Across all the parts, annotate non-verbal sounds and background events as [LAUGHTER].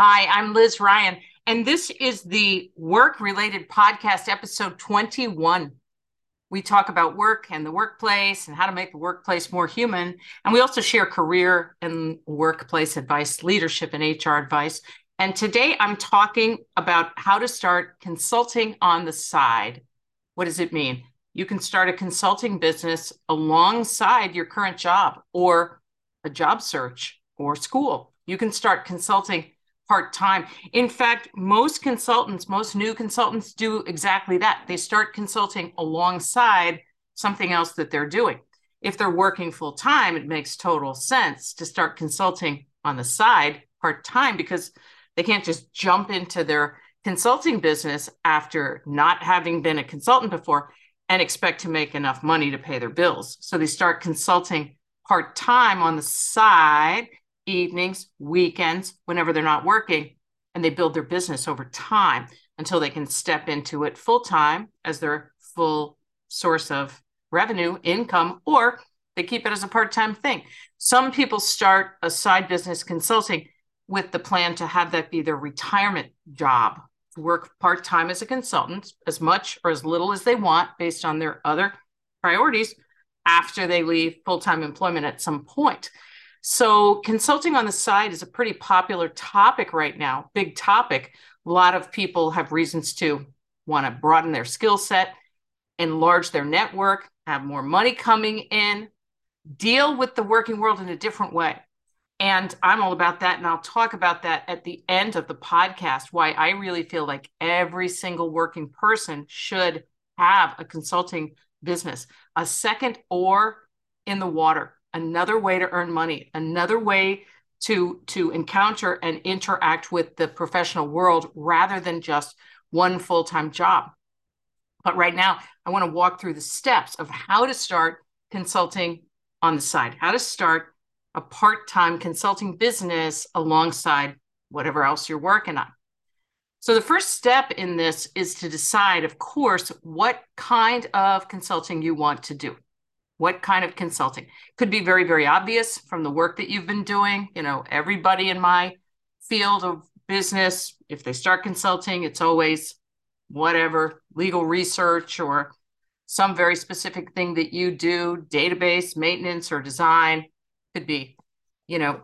Hi, I'm Liz Ryan, and this is the work related podcast, episode 21. We talk about work and the workplace and how to make the workplace more human. And we also share career and workplace advice, leadership and HR advice. And today I'm talking about how to start consulting on the side. What does it mean? You can start a consulting business alongside your current job or a job search or school. You can start consulting part time. In fact, most consultants, most new consultants do exactly that. They start consulting alongside something else that they're doing. If they're working full time, it makes total sense to start consulting on the side part time because they can't just jump into their consulting business after not having been a consultant before and expect to make enough money to pay their bills. So they start consulting part time on the side evenings, weekends, whenever they're not working, and they build their business over time until they can step into it full time as their full source of revenue, income, or they keep it as a part time thing. Some people start a side business consulting with the plan to have that be their retirement job, work part time as a consultant, as much or as little as they want based on their other priorities after they leave full time employment at some point. So, consulting on the side is a pretty popular topic right now, big topic. A lot of people have reasons to want to broaden their skill set, enlarge their network, have more money coming in, deal with the working world in a different way. And I'm all about that. And I'll talk about that at the end of the podcast why I really feel like every single working person should have a consulting business, a second or in the water another way to earn money, another way to to encounter and interact with the professional world rather than just one full-time job. But right now, I want to walk through the steps of how to start consulting on the side, how to start a part-time consulting business alongside whatever else you're working on. So the first step in this is to decide, of course, what kind of consulting you want to do. What kind of consulting? Could be very, very obvious from the work that you've been doing. You know, everybody in my field of business, if they start consulting, it's always whatever legal research or some very specific thing that you do, database maintenance or design. Could be, you know,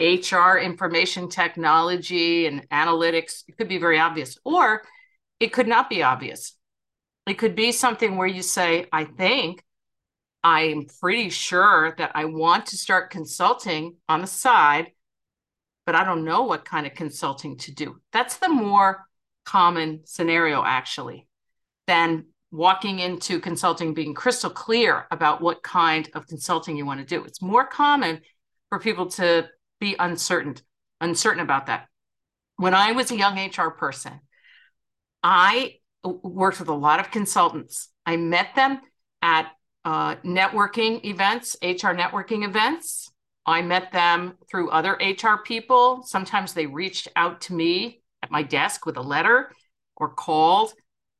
HR information technology and analytics. It could be very obvious, or it could not be obvious. It could be something where you say, I think I'm pretty sure that I want to start consulting on the side, but I don't know what kind of consulting to do. That's the more common scenario, actually, than walking into consulting being crystal clear about what kind of consulting you want to do. It's more common for people to be uncertain, uncertain about that. When I was a young HR person, I worked with a lot of consultants. I met them at uh, networking events, HR networking events. I met them through other HR people. Sometimes they reached out to me at my desk with a letter or called.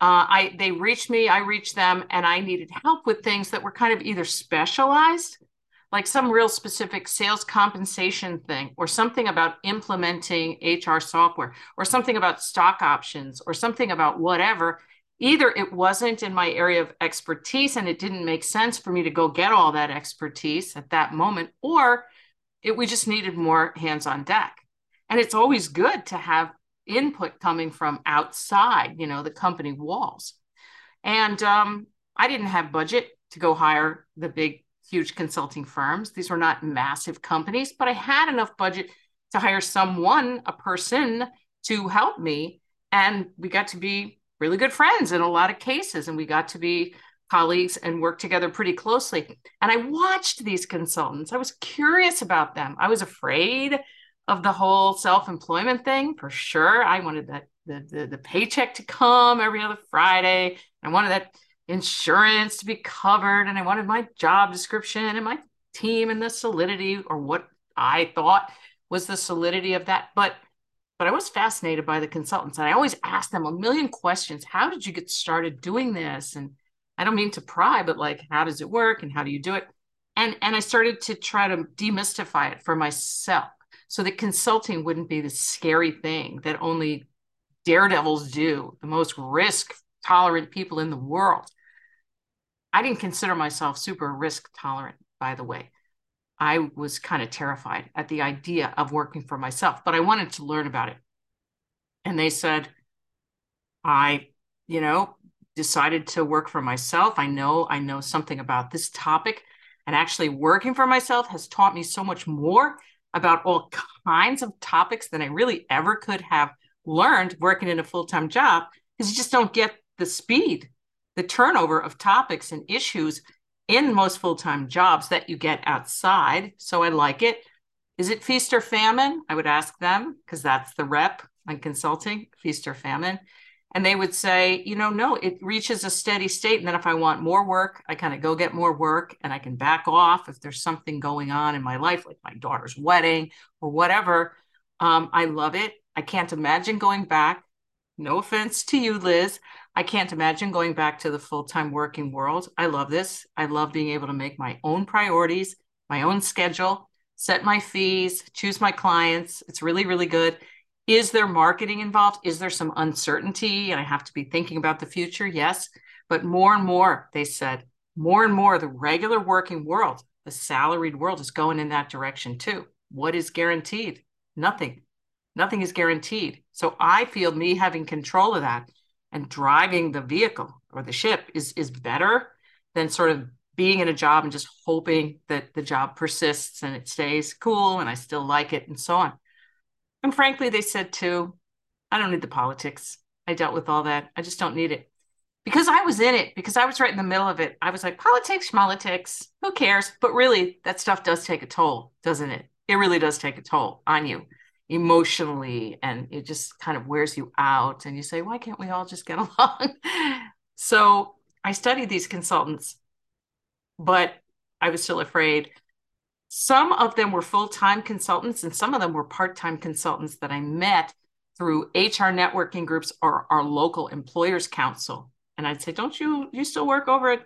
Uh, I they reached me, I reached them, and I needed help with things that were kind of either specialized, like some real specific sales compensation thing, or something about implementing HR software, or something about stock options, or something about whatever either it wasn't in my area of expertise and it didn't make sense for me to go get all that expertise at that moment, or it, we just needed more hands on deck. And it's always good to have input coming from outside, you know, the company walls. And um, I didn't have budget to go hire the big, huge consulting firms. These were not massive companies, but I had enough budget to hire someone, a person to help me. And we got to be really good friends in a lot of cases, and we got to be colleagues and work together pretty closely. And I watched these consultants. I was curious about them. I was afraid of the whole self-employment thing for sure. I wanted that the, the, the paycheck to come every other Friday. I wanted that insurance to be covered, and I wanted my job description and my team and the solidity or what I thought was the solidity of that. But but I was fascinated by the consultants and I always asked them a million questions. How did you get started doing this? And I don't mean to pry, but like, how does it work and how do you do it? And, and I started to try to demystify it for myself. so that consulting wouldn't be the scary thing that only daredevils do, the most risk tolerant people in the world. I didn't consider myself super risk tolerant, by the way. I was kind of terrified at the idea of working for myself, but I wanted to learn about it. And they said, I, you know, decided to work for myself. I know I know something about this topic. And actually, working for myself has taught me so much more about all kinds of topics than I really ever could have learned working in a full time job because you just don't get the speed, the turnover of topics and issues in most full time jobs that you get outside. So I like it. Is it feast or famine? I would ask them because that's the rep on consulting, feast or famine. And they would say, you know, no, it reaches a steady state. And then if I want more work, I kind of go get more work and I can back off if there's something going on in my life, like my daughter's wedding or whatever. Um, I love it. I can't imagine going back. No offense to you, Liz. I can't imagine going back to the full time working world. I love this. I love being able to make my own priorities, my own schedule, set my fees, choose my clients. It's really, really good. Is there marketing involved? Is there some uncertainty and I have to be thinking about the future? Yes. But more and more, they said, more and more, the regular working world, the salaried world is going in that direction too. What is guaranteed? Nothing. Nothing is guaranteed. So I feel me having control of that and driving the vehicle or the ship is is better than sort of being in a job and just hoping that the job persists and it stays cool and I still like it and so on. And frankly, they said too, I don't need the politics. I dealt with all that. I just don't need it. Because I was in it, because I was right in the middle of it. I was like, politics, politics, who cares? But really, that stuff does take a toll, doesn't it? It really does take a toll on you emotionally and it just kind of wears you out and you say why can't we all just get [LAUGHS] along? So i studied these consultants but i was still afraid. Some of them were full-time consultants and some of them were part-time consultants that i met through hr networking groups or our local employers council and i'd say don't you you still work over at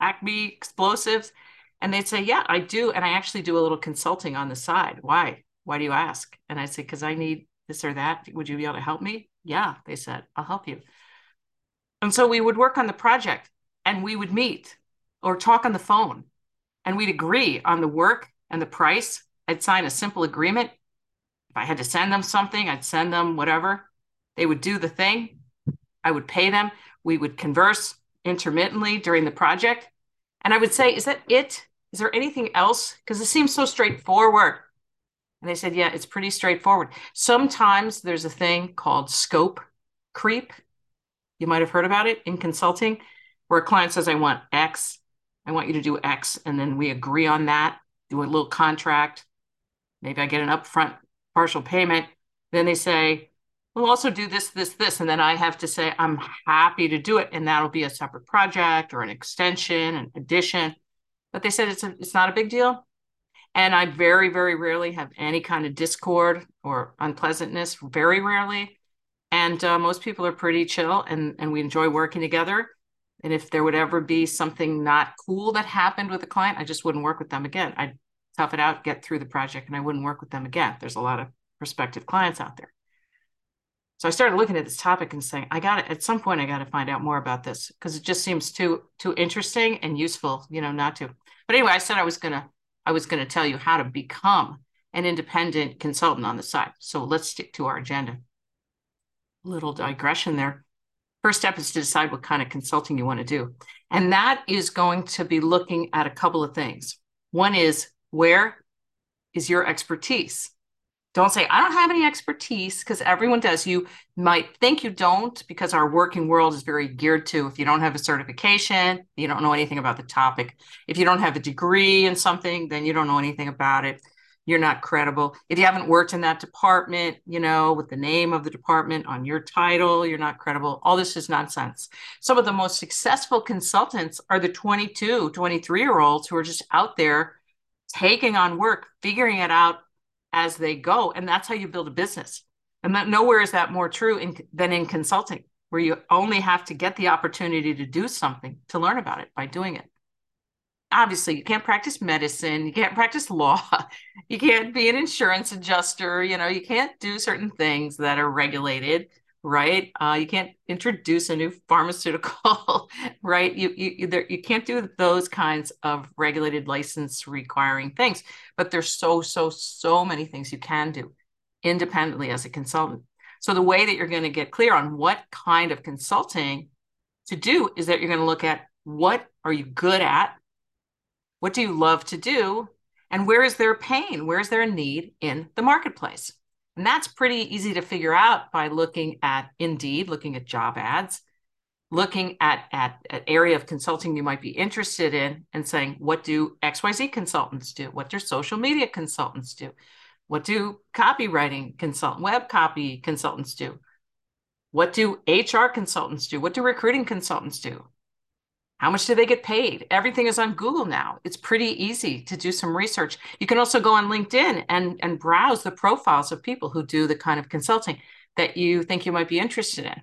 acme explosives? And they'd say yeah i do and i actually do a little consulting on the side. Why why do you ask? And I said, because I need this or that. Would you be able to help me? Yeah, they said, I'll help you. And so we would work on the project and we would meet or talk on the phone and we'd agree on the work and the price. I'd sign a simple agreement. If I had to send them something, I'd send them whatever. They would do the thing. I would pay them. We would converse intermittently during the project. And I would say, Is that it? Is there anything else? Because it seems so straightforward. And they said, yeah, it's pretty straightforward. Sometimes there's a thing called scope creep. You might have heard about it in consulting, where a client says, I want X, I want you to do X. And then we agree on that, do a little contract. Maybe I get an upfront partial payment. Then they say, we'll also do this, this, this. And then I have to say, I'm happy to do it. And that'll be a separate project or an extension, an addition. But they said it's, a, it's not a big deal. And I very, very rarely have any kind of discord or unpleasantness, very rarely. And uh, most people are pretty chill and, and we enjoy working together. And if there would ever be something not cool that happened with a client, I just wouldn't work with them again. I'd tough it out, get through the project, and I wouldn't work with them again. There's a lot of prospective clients out there. So I started looking at this topic and saying, I got it. At some point, I got to find out more about this because it just seems too too interesting and useful, you know, not to. But anyway, I said I was gonna I was going to tell you how to become an independent consultant on the side. So let's stick to our agenda. Little digression there. First step is to decide what kind of consulting you want to do. And that is going to be looking at a couple of things. One is where is your expertise? Don't say, I don't have any expertise because everyone does. You might think you don't because our working world is very geared to if you don't have a certification, you don't know anything about the topic. If you don't have a degree in something, then you don't know anything about it. You're not credible. If you haven't worked in that department, you know, with the name of the department on your title, you're not credible. All this is nonsense. Some of the most successful consultants are the 22, 23 year olds who are just out there taking on work, figuring it out as they go. And that's how you build a business. And that nowhere is that more true in, than in consulting, where you only have to get the opportunity to do something to learn about it by doing it. obviously you can't practice medicine, you can't practice law, [LAUGHS] you can't be an insurance adjuster, you know, you can't do certain things that are regulated, right? Uh, you can't introduce a new pharmaceutical, [LAUGHS] right? You you there, you can't do those kinds of regulated license requiring things, but there's so so so many things you can do independently as a consultant. So the way that you're going to get clear on what kind of consulting to do is that you're going to look at what are you good at? What do you love to do? And where is there pain? Where is there a need in the marketplace? And that's pretty easy to figure out by looking at Indeed, looking at job ads, looking at, at an area of consulting you might be interested in and saying, what do XYZ consultants do? What do social media consultants do? What do copywriting consult web copy consultants do? What do HR consultants do? What do recruiting consultants do? How much do they get paid? Everything is on Google now. It's pretty easy to do some research. You can also go on LinkedIn and, and browse the profiles of people who do the kind of consulting that you think you might be interested in.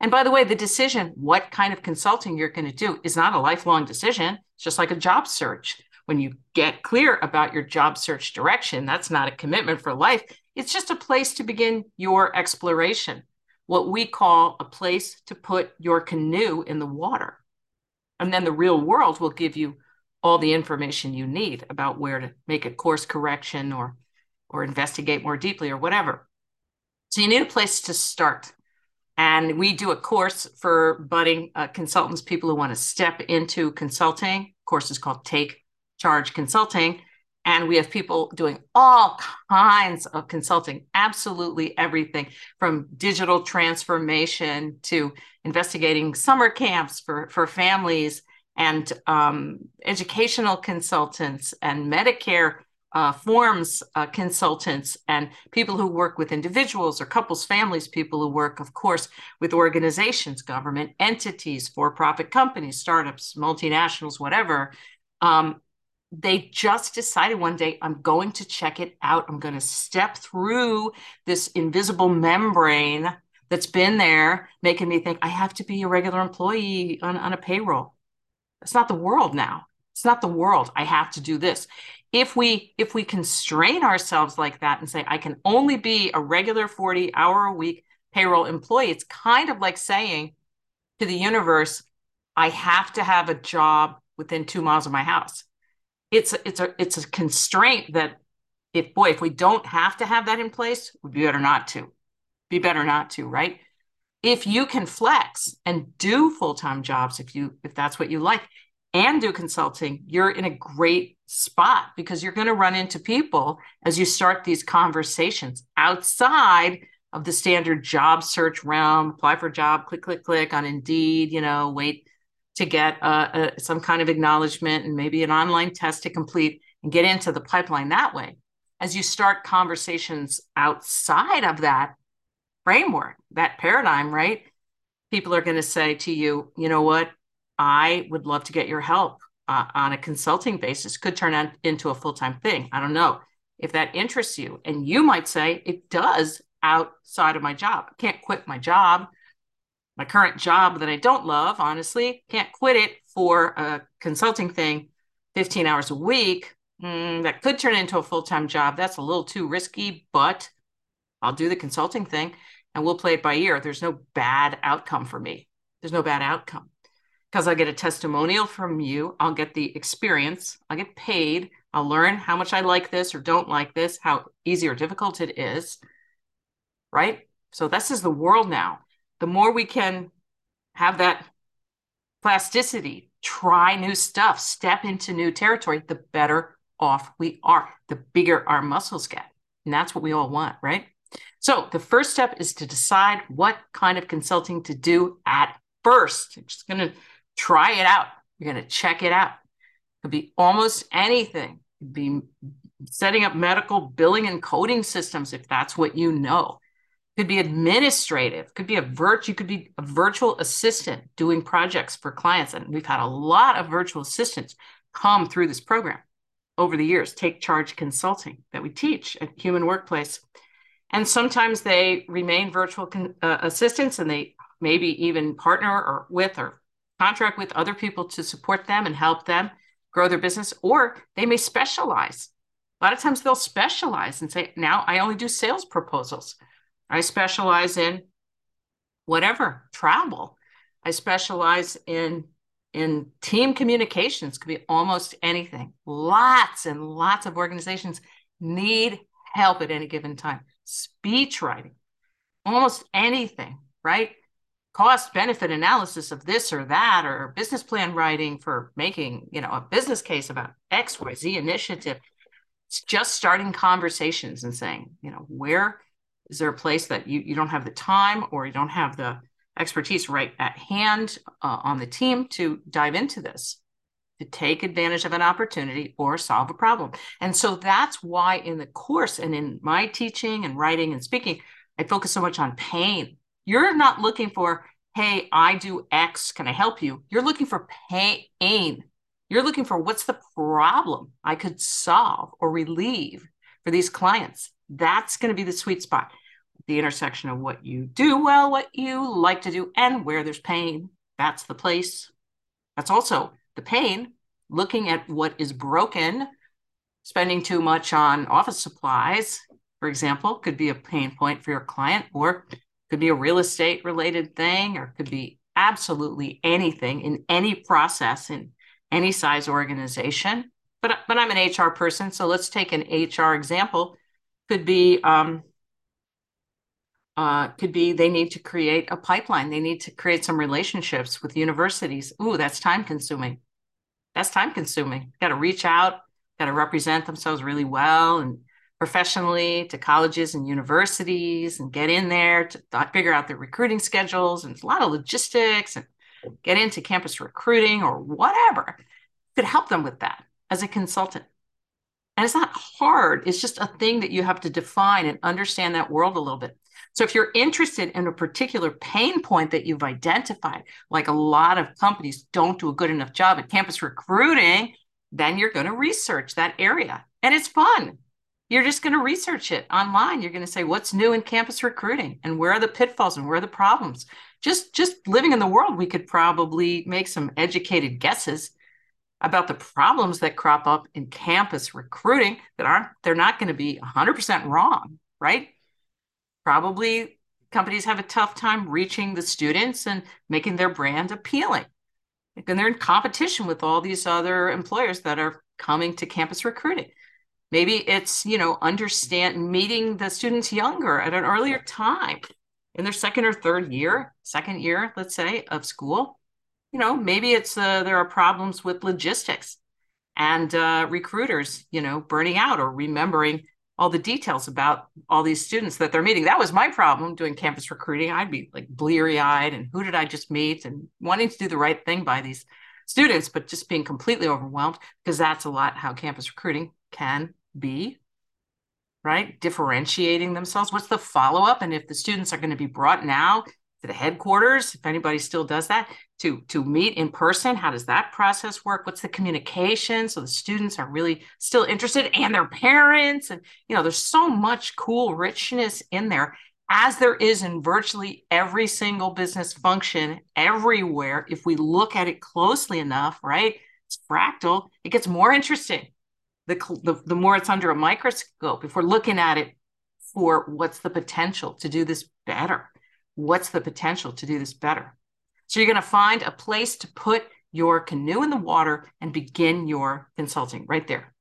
And by the way, the decision what kind of consulting you're going to do is not a lifelong decision. It's just like a job search. When you get clear about your job search direction, that's not a commitment for life. It's just a place to begin your exploration, what we call a place to put your canoe in the water. And then the real world will give you all the information you need about where to make a course correction or or investigate more deeply or whatever. So you need a place to start. And we do a course for budding uh, consultants, people who want to step into consulting. Course is called Take Charge Consulting. And we have people doing all kinds of consulting, absolutely everything from digital transformation to investigating summer camps for, for families and um, educational consultants and Medicare uh, forms uh, consultants and people who work with individuals or couples, families, people who work, of course, with organizations, government entities, for profit companies, startups, multinationals, whatever. Um, they just decided one day, I'm going to check it out. I'm going to step through this invisible membrane that's been there, making me think I have to be a regular employee on, on a payroll. It's not the world now. It's not the world. I have to do this. If we if we constrain ourselves like that and say I can only be a regular 40 hour a week payroll employee, it's kind of like saying to the universe, I have to have a job within two miles of my house it's a, it's a it's a constraint that if boy if we don't have to have that in place would be better not to. Be better not to right? If you can flex and do full-time jobs if you if that's what you like and do consulting you're in a great spot because you're going to run into people as you start these conversations outside of the standard job search realm apply for a job click click click on indeed you know wait to get uh, some kind of acknowledgement and maybe an online test to complete and get into the pipeline that way. As you start conversations outside of that framework, that paradigm, right? People are going to say to you, you know what? I would love to get your help uh, on a consulting basis. Could turn out into a full time thing. I don't know if that interests you. And you might say, it does outside of my job. I can't quit my job my current job that I don't love, honestly, can't quit it for a consulting thing 15 hours a week. Mm, that could turn into a full time job. That's a little too risky, but I'll do the consulting thing and we'll play it by ear. There's no bad outcome for me. There's no bad outcome because I'll get a testimonial from you. I'll get the experience. I'll get paid. I'll learn how much I like this or don't like this, how easy or difficult it is. Right? So, this is the world now the more we can have that plasticity, try new stuff, step into new territory, the better off we are, the bigger our muscles get. And that's what we all want, right? So the first step is to decide what kind of consulting to do at first. You're just going to try it out. You're going to check it out. It could be almost anything. It could be setting up medical billing and coding systems if that's what you know could be administrative could be a virtual you could be a virtual assistant doing projects for clients and we've had a lot of virtual assistants come through this program over the years take charge consulting that we teach at human workplace and sometimes they remain virtual con- uh, assistants and they maybe even partner or with or contract with other people to support them and help them grow their business, or they may specialize. A lot of times they'll specialize and say, now I only do sales proposals. I specialize in whatever, travel. I specialize in in team communications could be almost anything. Lots and lots of organizations need help at any given time. Speech writing, almost anything, right? Cost benefit analysis of this or that, or business plan writing for making, you know, a business case about XYZ initiative. It's just starting conversations and saying, you know, where is there a place that you, you don't have the time or you don't have the expertise right at hand uh, on the team to dive into this, to take advantage of an opportunity or solve a problem. And so that's why in the course and in my teaching and writing and speaking, I focus so much on pain. You're not looking for, hey, I do X, can I help you? You're looking for pain. You're looking for what's the problem I could solve or relieve for these clients. That's going to be the sweet spot the intersection of what you do well, what you like to do, and where there's pain. That's the place. That's also the pain, looking at what is broken, spending too much on office supplies, for example, could be a pain point for your client, or could be a real estate related thing, or could be absolutely anything in any process in any size organization. But, but I'm an HR person, so let's take an HR example. Could be um, uh, could be they need to create a pipeline. They need to create some relationships with universities. Ooh, that's time consuming. That's time consuming. Got to reach out, got to represent themselves really well and professionally to colleges and universities and get in there to figure out their recruiting schedules. And a lot of logistics and get into campus recruiting or whatever. Could help them with that as a consultant. And it's not hard. It's just a thing that you have to define and understand that world a little bit. So if you're interested in a particular pain point that you've identified, like a lot of companies don't do a good enough job at campus recruiting, then you're going to research that area. And it's fun. You're just going to research it online. You're going to say what's new in campus recruiting and where are the pitfalls and where are the problems. Just just living in the world, we could probably make some educated guesses about the problems that crop up in campus recruiting that aren't they're not going to be 100% wrong, right? probably companies have a tough time reaching the students and making their brand appealing. And they're in competition with all these other employers that are coming to campus recruiting. Maybe it's, you know, understand meeting the students younger at an earlier time in their second or third year, second year, let's say, of school. You know, maybe it's uh, there are problems with logistics and uh, recruiters, you know, burning out or remembering all the details about all these students that they're meeting. That was my problem doing campus recruiting. I'd be like bleary eyed and who did I just meet and wanting to do the right thing by these students, but just being completely overwhelmed because that's a lot how campus recruiting can be, right? Differentiating themselves. What's the follow up? And if the students are going to be brought now to the headquarters, if anybody still does that, to, to meet in person, how does that process work? What's the communication? So the students are really still interested and their parents. And, you know, there's so much cool richness in there as there is in virtually every single business function everywhere. If we look at it closely enough, right? It's fractal, it gets more interesting. The, the, the more it's under a microscope, if we're looking at it for what's the potential to do this better what's the potential to do this better? So you're going to find a place to put your canoe in the water and begin your consulting right there.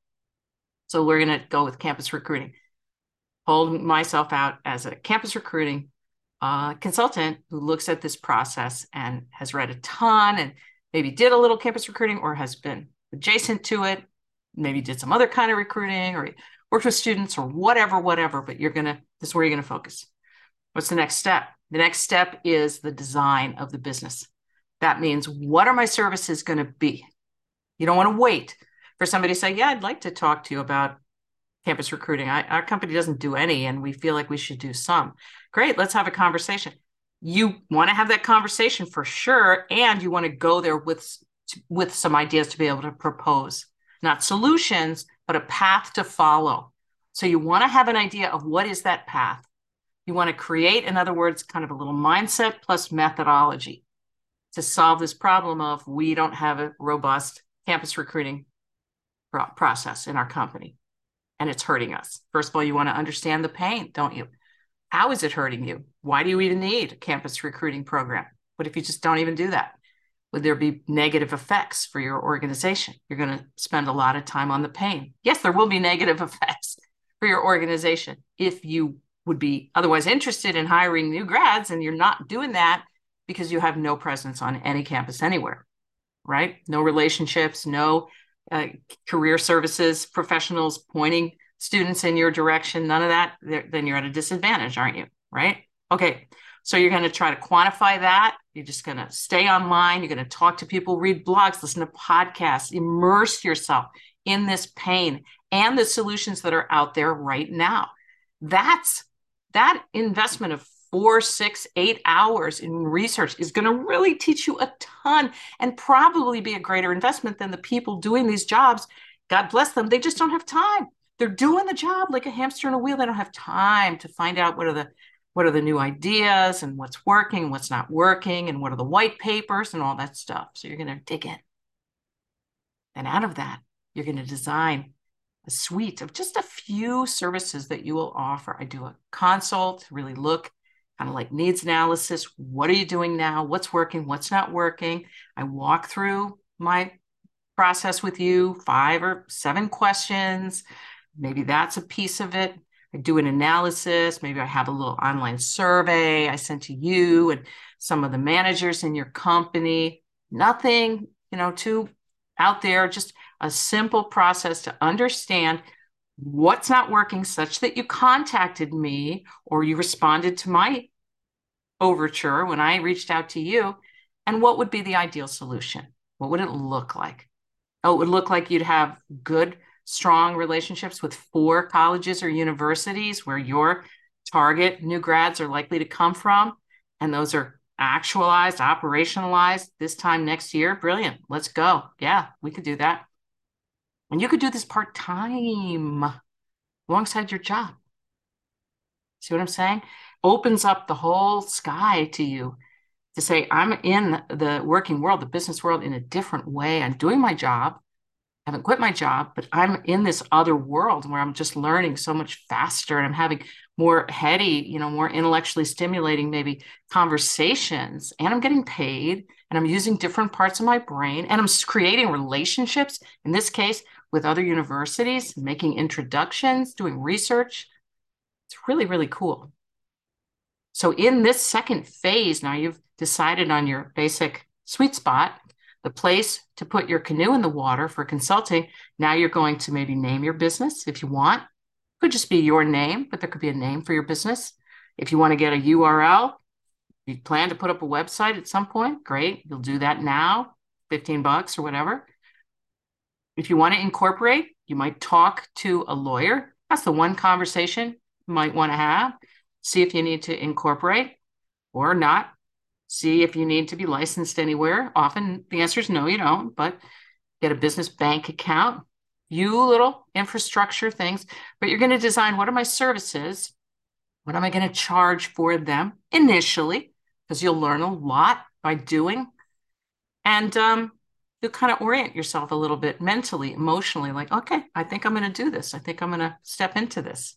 So we're going to go with campus recruiting. Hold myself out as a campus recruiting uh, consultant who looks at this process and has read a ton and maybe did a little campus recruiting or has been adjacent to it, maybe did some other kind of recruiting or worked with students or whatever, whatever. But you're going to, this is where you're going to focus. What's the next step? The next step is the design of the business. That means what are my services going to be? You don't want to wait for somebody to say, Yeah, I'd like to talk to you about campus recruiting. I, our company doesn't do any, and we feel like we should do some. Great, let's have a conversation. You want to have that conversation for sure, and you want to go there with with some ideas to be able to propose, not solutions, but a path to follow. So you want to have an idea of what is that path. You want to create, in other words, kind of a little mindset plus methodology to solve this problem of we don't have a robust campus recruiting process in our company and it's hurting us. First of all, you want to understand the pain, don't you? How is it hurting you? Why do you even need a campus recruiting program? What if you just don't even do that? Would there be negative effects for your organization? You're going to spend a lot of time on the pain. Yes, there will be negative [LAUGHS] effects for your organization if you would be otherwise interested in hiring new grads and you're not doing that because you have no presence on any campus anywhere, right? No relationships, no uh, career services professionals pointing students in your direction, none of that, then you're at a disadvantage, aren't you? Right? Okay. So you're going to try to quantify that. You're just going to stay online. You're going to talk to people, read blogs, listen to podcasts, immerse yourself in this pain and the solutions that are out there right now. That's that investment of four, six, eight hours in research is going to really teach you a ton and probably be a greater investment than the people doing these jobs. God bless them. They just don't have time they're doing the job like a hamster in a wheel. They don't have time to find out what are the what are the new ideas and what's working, what's not working, and what are the white papers and all that stuff. So you're going to dig in. And out of that, you're going to design a suite of just a few services that you will offer. I do a consult, really look kind of like needs analysis. What are you doing now? What's working? What's not working? I walk through my process with you, five or seven questions maybe that's a piece of it. I do an analysis. Maybe I have a little online survey I sent to you and some of the managers in your company. Nothing, you know, too out there, just a simple process to understand what's not working such that you contacted me or you responded to my overture when I reached out to you. And what would be the ideal solution? What would it look like? Oh, it would look like you'd have good strong relationships with four colleges or universities where your target new grads are likely to come from. And those are actualized, operationalized this time next year. Brilliant. Let's go. Yeah, we could do that. And you could do this part time alongside your job. See what I'm saying? Opens up the whole sky to you to say, I'm in the working world, the business world in a different way. I'm doing my job I haven't quit my job, but I'm in this other world where I'm just learning so much faster and I'm having more heady, you know, more intellectually stimulating maybe conversations and I'm getting paid and I'm using different parts of my brain and I'm creating relationships in this case with other universities, making introductions, doing research. It's really really cool. So in this second phase now you've decided on your basic sweet spot the place to put your canoe in the water for consulting. Now you're going to maybe name your business if you want. Could just be your name, but there could be a name for your business. If you want to get a URL, you plan to put up a website at some point, great. You'll do that now, 15 bucks or whatever. If you want to incorporate, you might talk to a lawyer. That's the one conversation you might want to have. See if you need to incorporate or not see if you need to be licensed anywhere. Often the answer is no, you don't, but get a business bank account, you little infrastructure things, but you're going to design what are my services? What am I going to charge for them initially? Because you'll learn a lot by doing. And um, you'll kind of orient yourself a little bit mentally, emotionally, like, okay, I think I'm going to do this. I think I'm going to step into this.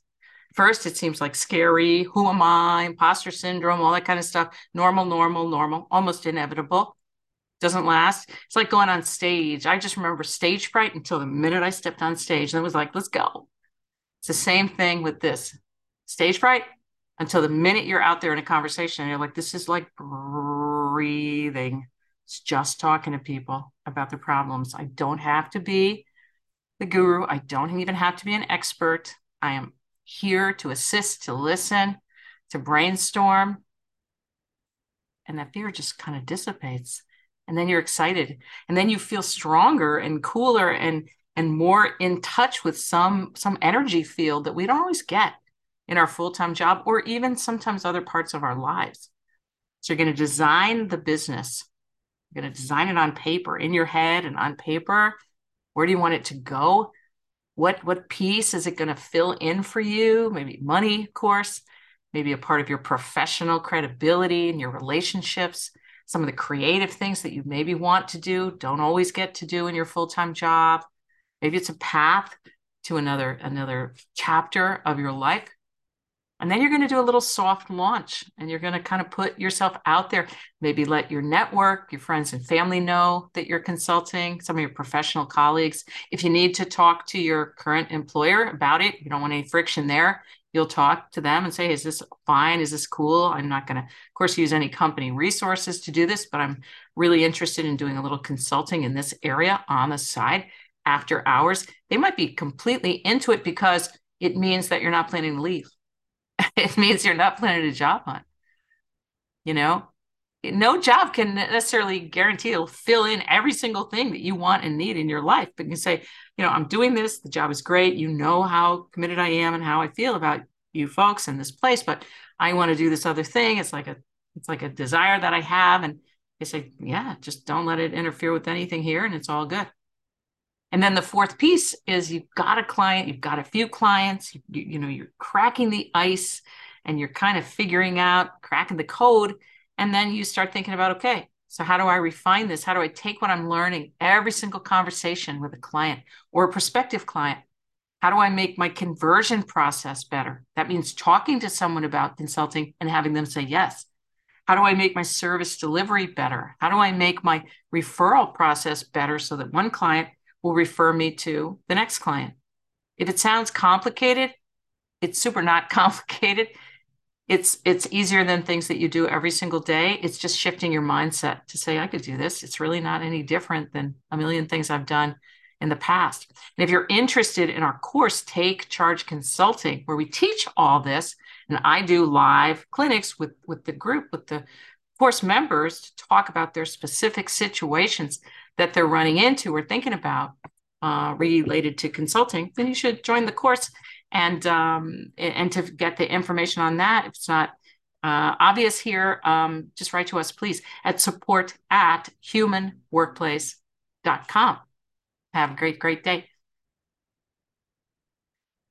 First, it seems like scary. Who am I? Imposter syndrome, all that kind of stuff. Normal, normal, normal, almost inevitable. Doesn't last. It's like going on stage. I just remember stage fright until the minute I stepped on stage. And it was like, let's go. It's the same thing with this stage fright until the minute you're out there in a conversation and you're like, this is like breathing. It's just talking to people about their problems. I don't have to be the guru. I don't even have to be an expert. I am here to assist, to listen, to brainstorm. And that fear just kind of dissipates. And then you're excited. And then you feel stronger and cooler and and more in touch with some some energy field that we don't always get in our full-time job or even sometimes other parts of our lives. So you're going to design the business. You're going to design it on paper, in your head and on paper. Where do you want it to go? what what piece is it going to fill in for you maybe money of course maybe a part of your professional credibility and your relationships some of the creative things that you maybe want to do don't always get to do in your full-time job Maybe it's a path to another another chapter of your life. And then you're going to do a little soft launch and you're going to kind of put yourself out there. Maybe let your network, your friends and family know that you're consulting, some of your professional colleagues. If you need to talk to your current employer about it, you don't want any friction there, you'll talk to them and say, Is this fine? Is this cool? I'm not going to, of course, use any company resources to do this, but I'm really interested in doing a little consulting in this area on the side after hours. They might be completely into it because it means that you're not planning to leave [LAUGHS] it means you're not planning a job hunt. You know, no job can necessarily guarantee it'll fill in every single thing that you want and need in your life. But you can say, you know, I'm doing this, the job is great. You know how committed I am and how I feel about you folks in this place, but I want to do this other thing. It's like a it's like a desire that I have. And they say, yeah, just don't let it interfere with anything here and it's all good. And then the fourth piece is you've got a client, you've got a few clients, you, you, know, you're cracking the ice and you're kind of figuring out, cracking the code. And then you start thinking about, okay, so how do I refine this? How do I take what I'm learning every single conversation with a client or a prospective client? How do I make my conversion process better? That means talking to someone about consulting and having them say yes. How do I make my service delivery better? How do I make my referral process better so that one client will refer me to the next client. If it sounds complicated, it's super not [LAUGHS] complicated. It's it's easier than things that you do every single day. It's just shifting your mindset to say I could do this. It's really not any different than a million things I've done in the past. And if you're interested in our course Take Charge Consulting where we teach all this and I do live clinics with with the group with the course members to talk about their specific situations that they're running into or thinking about uh, related to consulting, then you should join the course and um, and to get the information on that. If it's not uh, obvious here, um, just write to us, please, at support at humanworkplace.com. Have a great, great day.